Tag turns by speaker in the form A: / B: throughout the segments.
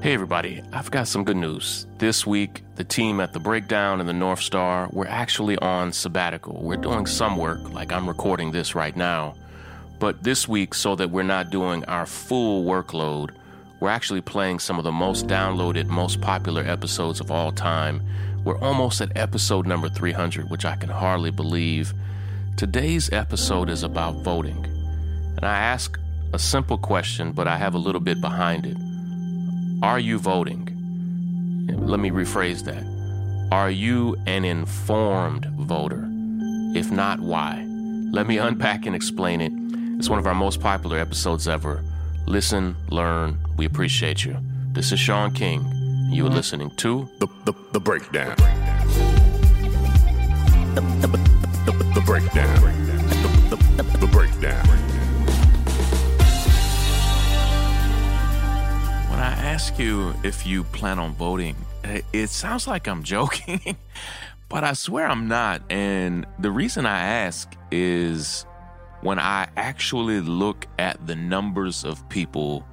A: Hey, everybody, I've got some good news. This week, the team at the Breakdown and the North Star, we're actually on sabbatical. We're doing some work, like I'm recording this right now. But this week, so that we're not doing our full workload, we're actually playing some of the most downloaded, most popular episodes of all time. We're almost at episode number 300, which I can hardly believe. Today's episode is about voting. And I ask a simple question, but I have a little bit behind it. Are you voting? Let me rephrase that. Are you an informed voter? If not, why? Let me unpack and explain it. It's one of our most popular episodes ever. Listen, learn, we appreciate you. This is Shaun King. You are listening to
B: The, the, the breakdown. The, the, the, the breakdown. The, the, the breakdown.
A: Ask you if you plan on voting, eh, it sounds like I'm joking, but I swear I'm not. And the reason I ask is when I actually look at the numbers of people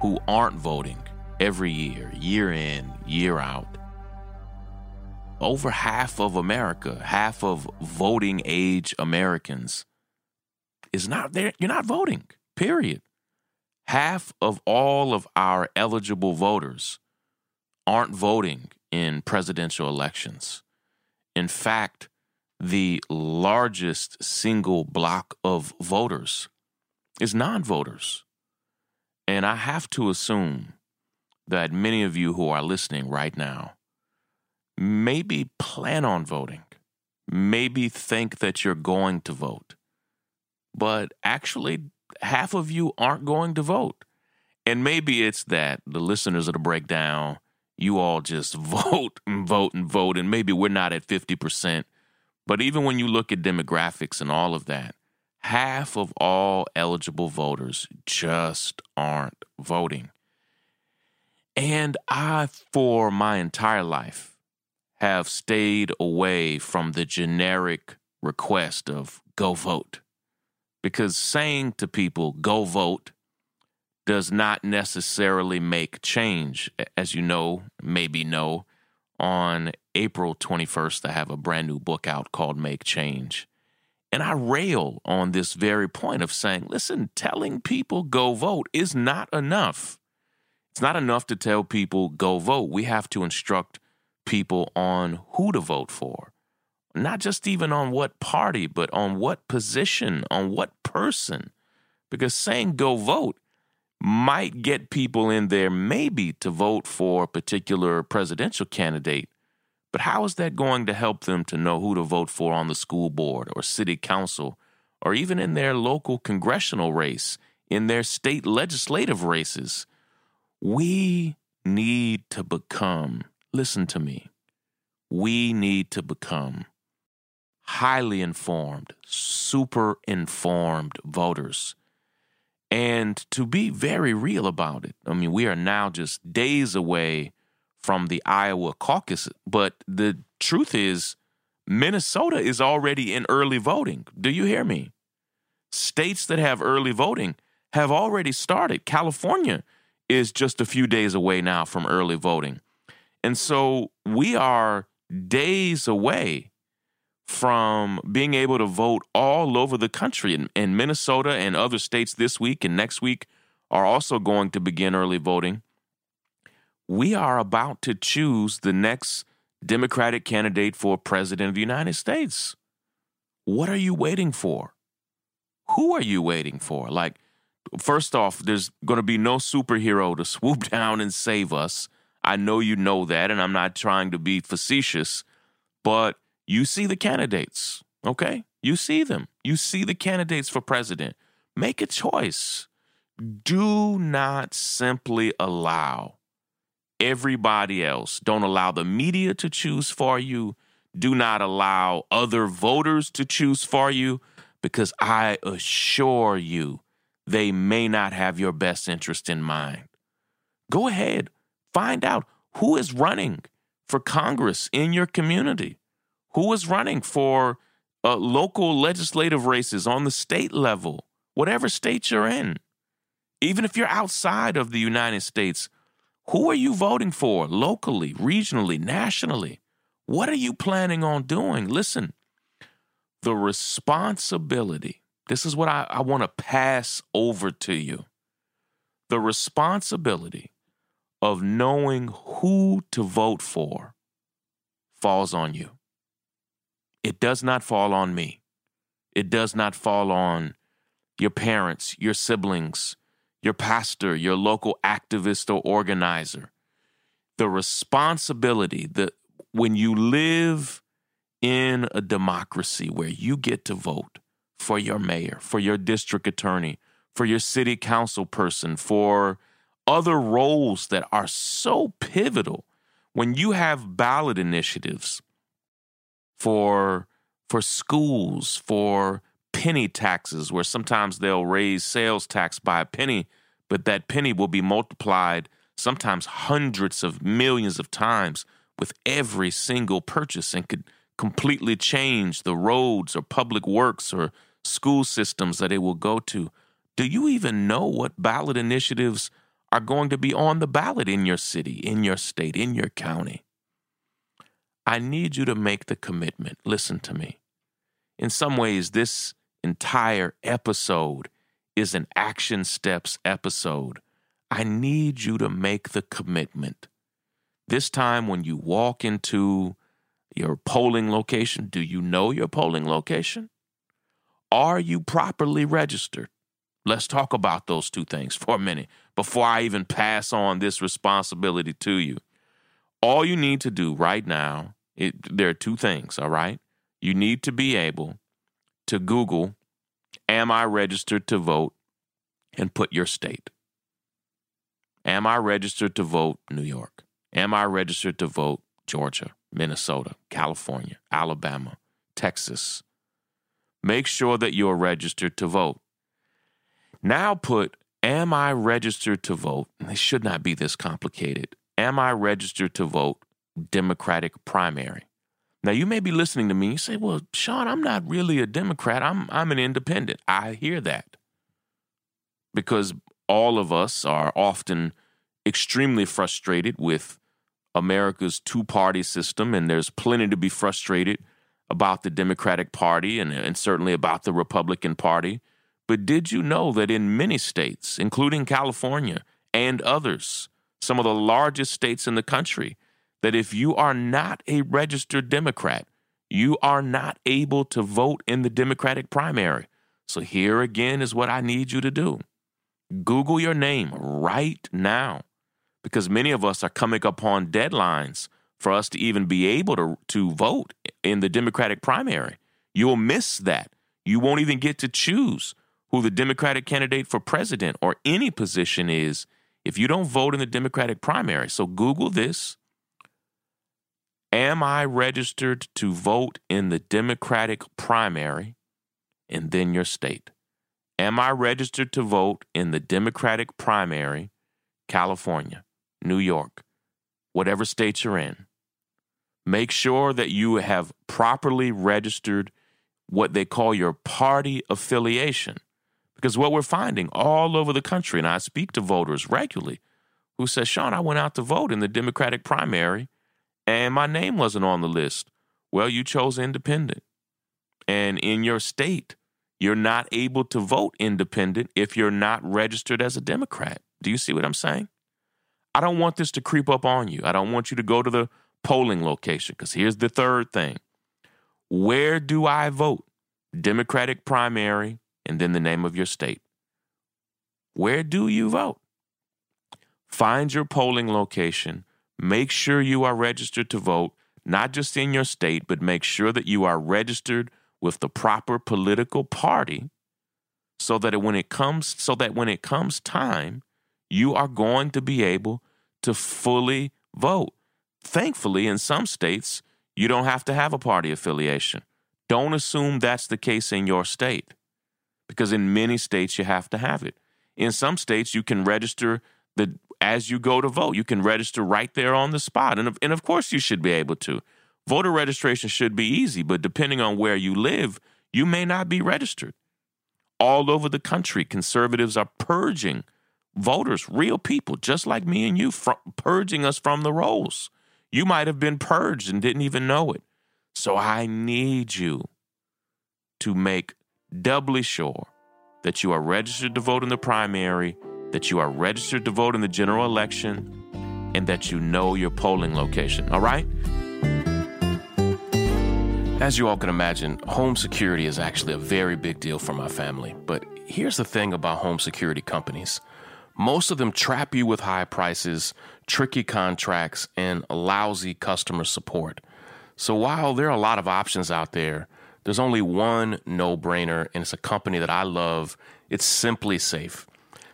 A: who aren't voting every year, year in, year out, over half of America, half of voting age Americans is not there. You're not voting, period. Half of all of our eligible voters aren't voting in presidential elections. In fact, the largest single block of voters is non voters. And I have to assume that many of you who are listening right now maybe plan on voting, maybe think that you're going to vote, but actually, half of you aren't going to vote. And maybe it's that the listeners of the breakdown, you all just vote and vote and vote, and maybe we're not at 50%. But even when you look at demographics and all of that, half of all eligible voters just aren't voting. And I, for my entire life, have stayed away from the generic request of go vote. Because saying to people, go vote, does not necessarily make change. As you know, maybe know, on April 21st, I have a brand new book out called Make Change. And I rail on this very point of saying, listen, telling people go vote is not enough. It's not enough to tell people go vote. We have to instruct people on who to vote for. Not just even on what party, but on what position, on what person. Because saying go vote might get people in there maybe to vote for a particular presidential candidate. But how is that going to help them to know who to vote for on the school board or city council or even in their local congressional race, in their state legislative races? We need to become, listen to me, we need to become highly informed, super informed voters. And to be very real about it, I mean, we are now just days away from the Iowa caucus, but the truth is, Minnesota is already in early voting. Do you hear me? States that have early voting have already started. California is just a few days away now from early voting. And so we are days away from being able to vote all over the country. And, and, Minnesota and other states this week and next week are also going to begin early voting. We are about to choose the next Democratic candidate for president of the United States. What are you waiting for? Who are you waiting for? Like, first off, there's going to be no superhero to swoop down and save us. I know you know that, and I'm not trying to be facetious, but you see the candidates, okay? You see them. You see the candidates for president. Make a choice. Do not simply allow everybody else. Don't allow the media to choose for you. Do not allow other voters to choose for you because I assure you they may not have your best interest in mind. Go ahead, find out who is running for Congress in your community, who is running for uh, local legislative races on the state level, whatever state you're in. Even if you're outside of the United States, Who are you voting for locally, regionally, nationally? What are you planning on doing? Listen, the responsibility, this is what I, I want to pass over to you. The responsibility of knowing who to vote for falls on you. It does not fall on me. It does not fall on your parents, your siblings, your pastor, your local activist or organizer. The responsibility that when you live in a democracy where you get to vote for your mayor, for your district attorney, for your city council person, for other roles that are so pivotal, when you have ballot initiatives for for schools, for penny taxes, where sometimes they'll raise sales tax by a penny, but that penny will be multiplied sometimes hundreds of millions of times with every single purchase and could completely change the roads or public works or school systems that it will go to. Do you even know what ballot initiatives are going to be on the ballot in your city, in your state, in your county? I need you to make the commitment. Listen to me. In some ways, this entire episode is an action steps episode. I need you to make the commitment. This time, when you walk into your polling location, do you know your polling location? Are you properly registered? Let's talk about those two things for a minute before I even pass on this responsibility to you. All you need to do right now, it, there are two things, all right? You need to be able to Google, Am I registered to vote? and put your state. Am I registered to vote New York? Am I registered to vote Georgia, Minnesota, California, Alabama, Texas? Make sure that you're registered to vote. Now put, Am I registered to vote? It should not be this complicated. Am I registered to vote Democratic primary? Now you may be listening to me and say, "Well, Shaun, I'm not really a Democrat. I'm I'm an independent." I hear that. Because all of us are often extremely frustrated with America's two-party system and there's plenty to be frustrated about the Democratic Party and, and certainly about the Republican Party. But did you know that in many states, including California and others, some of the largest states in the country, that if you are not a registered Democrat, you are not able to vote in the Democratic primary. So here again is what I need you to do Google your name right now, because many of us are coming upon deadlines for us to even be able to, to vote in the Democratic primary. You'll miss that. You won't even get to choose who the Democratic candidate for president or any position is if you don't vote in the Democratic primary. So Google this Am I registered to vote in the Democratic primary? And then your state. Am I registered to vote in the Democratic primary, California, New York, whatever state you're in? Make sure that you have properly registered what they call your party affiliation. Because what we're finding all over the country, and I speak to voters regularly who say, Shaun, I went out to vote in the Democratic primary and my name wasn't on the list. Well, you chose independent. And in your state, you're not able to vote independent if you're not registered as a Democrat. Do you see what I'm saying? I don't want this to creep up on you. I don't want you to go to the polling location because here's the third thing Where do I vote? Democratic primary, and then the name of your state. Where do you vote? Find your polling location Make sure you are registered to vote, not just in your state, but make sure that you are registered with the proper political party so that when it comes so that when it comes time, you are going to be able to fully vote. Thankfully, in some states, you don't have to have a party affiliation. Don't assume that's the case in your state because in many states you have to have it. In some states, you can register the as you go to vote. You can register right there on the spot. And of, and of course, you should be able to. Voter registration should be easy, but depending on where you live, you may not be registered. All over the country, conservatives are purging voters, real people, just like me and you, fr- purging us from the rolls. You might have been purged and didn't even know it. So I need you to make doubly sure that you are registered to vote in the primary, that you are registered to vote in the general election, and that you know your polling location. All right? As you all can imagine, home security is actually a very big deal for my family. But here's the thing about home security companies most of them trap you with high prices, tricky contracts, and lousy customer support. So while there are a lot of options out there, there's only one no brainer, and it's a company that I love. It's SimpliSafe.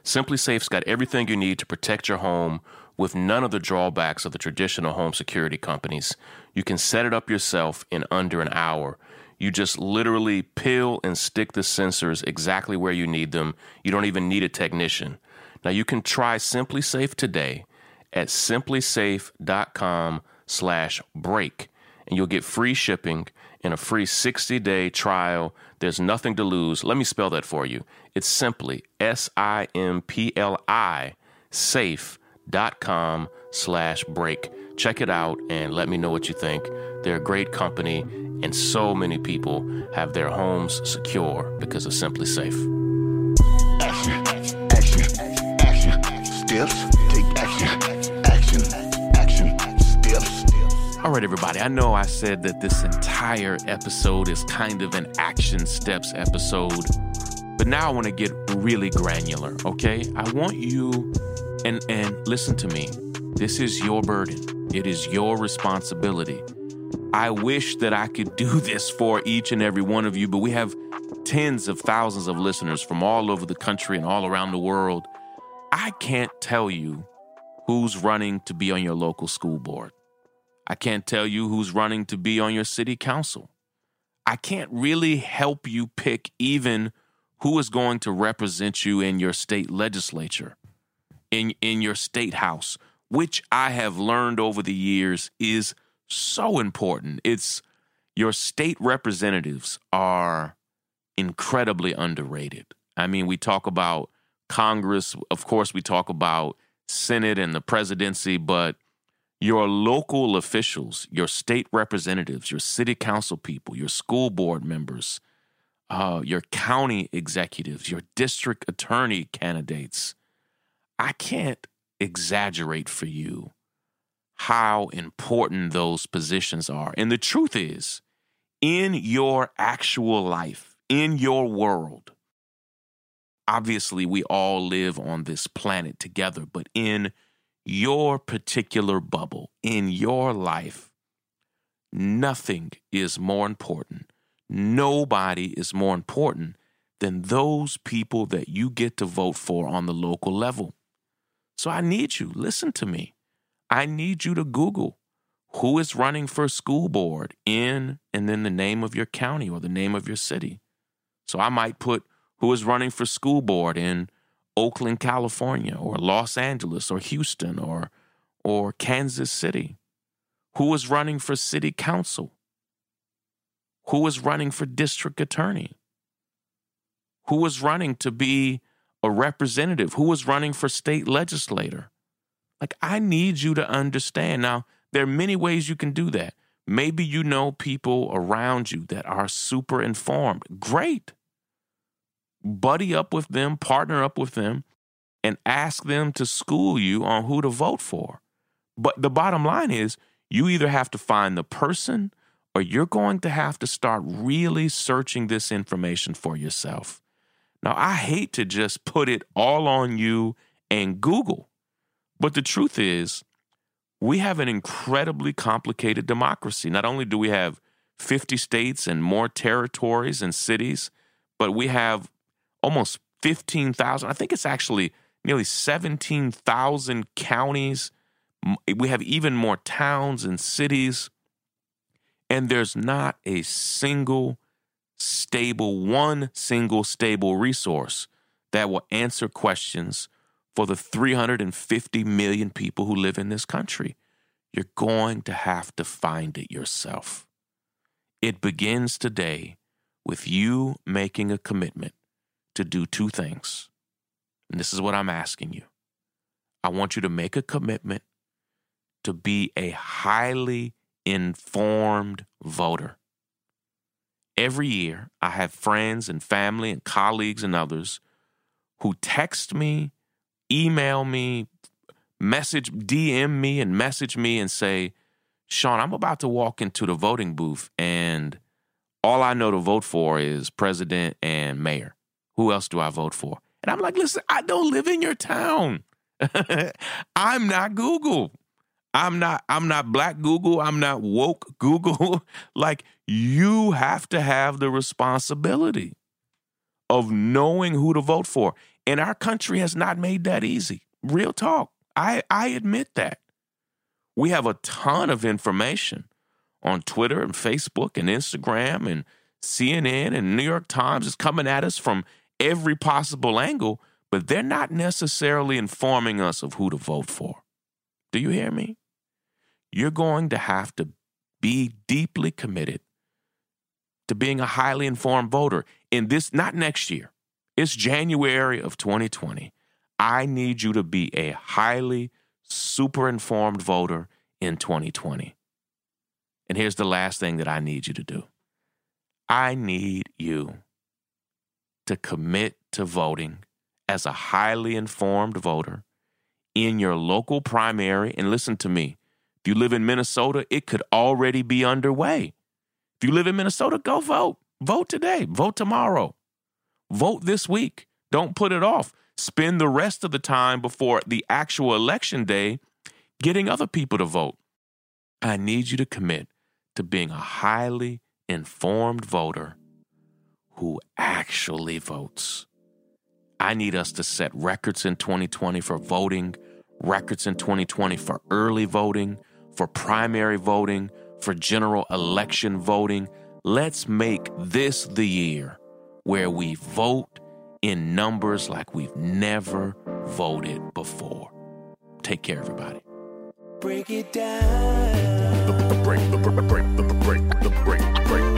A: SimpliSafe's got everything you need to protect your home with none of the drawbacks of the traditional home security companies. You can set it up yourself in under an hour. You just literally peel and stick the sensors exactly where you need them. You don't even need a technician. Now you can try SimpliSafe today at simplisafe.com slash break and you'll get free shipping and a free 60-day trial. There's nothing to lose. Let me spell that for you. It's simply S-I-M-P-L-I safe.com slash break. Check it out and let me know what you think. They're a great company and so many people have their homes secure because of SimpliSafe.
C: Action, action, action, steps, take
A: All right, everybody. I know I said that this entire episode is kind of an action steps episode, but now I want to get really granular, okay? I want you and and listen to me. This is your burden. It is your responsibility. I wish that I could do this for each and every one of you, but we have tens of thousands of listeners from all over the country and all around the world. I can't tell you who's running to be on your local school board. I can't tell you who's running to be on your city council. I can't really help you pick even who is going to represent you in your state legislature, in, in your state house, which I have learned over the years is so important. It's your state representatives are incredibly underrated. I mean, we talk about Congress, of course, we talk about Senate and the presidency, but your local officials, your state representatives, your city council people, your school board members, uh, your county executives, your district attorney candidates. I can't exaggerate for you how important those positions are. And the truth is, in your actual life, in your world, obviously we all live on this planet together, but in your particular bubble, in your life, nothing is more important. Nobody is more important than those people that you get to vote for on the local level. So I need you, listen to me. I need you to Google who is running for school board in and then the name of your county or the name of your city. So I might put who is running for school board in Oakland, California, or Los Angeles, or Houston, or or Kansas City. Who is running for city council? Who is running for district attorney? Who is running to be a representative? Who is running for state legislator? Like, I need you to understand. Now, there are many ways you can do that. Maybe you know people around you that are super informed. Great. Buddy up with them, partner up with them, and ask them to school you on who to vote for. But the bottom line is you either have to find the person or you're going to have to start really searching this information for yourself. Now, I hate to just put it all on you and Google, but the truth is, we have an incredibly complicated democracy. Not only do we have 50 states and more territories and cities, but we have almost 15,000, I think it's actually nearly 17,000 counties. We have even more towns and cities. And there's not a single stable, one single stable resource that will answer questions for the 350 million people who live in this country. You're going to have to find it yourself. It begins today with you making a commitment to do two things. And this is what I'm asking you I want you to make a commitment to be a highly informed voter. Every year, I have friends and family and colleagues and others who text me, email me, message, DM me, and message me and say, Shaun, I'm about to walk into the voting booth and all I know to vote for is president and mayor. Who else do I vote for? And I'm like, listen, I don't live in your town. I'm not Google. I'm not I'm not black Google, I'm not woke Google. like you have to have the responsibility of knowing who to vote for. And our country has not made that easy. Real talk. I I admit that. We have a ton of information on Twitter and Facebook and Instagram and CNN and New York Times is coming at us from every possible angle, but they're not necessarily informing us of who to vote for. Do you hear me? You're going to have to be deeply committed to being a highly informed voter in this, not next year. It's January of 2020. I need you to be a highly super informed voter in 2020. And here's the last thing that I need you to do I need you to commit to voting as a highly informed voter in your local primary. And listen to me if you live in Minnesota, it could already be underway. If you live in Minnesota, go vote. Vote today, vote tomorrow, vote this week. Don't put it off. Spend the rest of the time before the actual election day getting other people to vote. I need you to commit to being a highly informed voter who actually votes. I need us to set records in 2020 for voting, records in 2020 for early voting, for primary voting, for general election voting. Let's make this the year where we vote in numbers like we've never voted before. Take care, everybody.
D: Break it down.
B: The break, the break, break, break, break.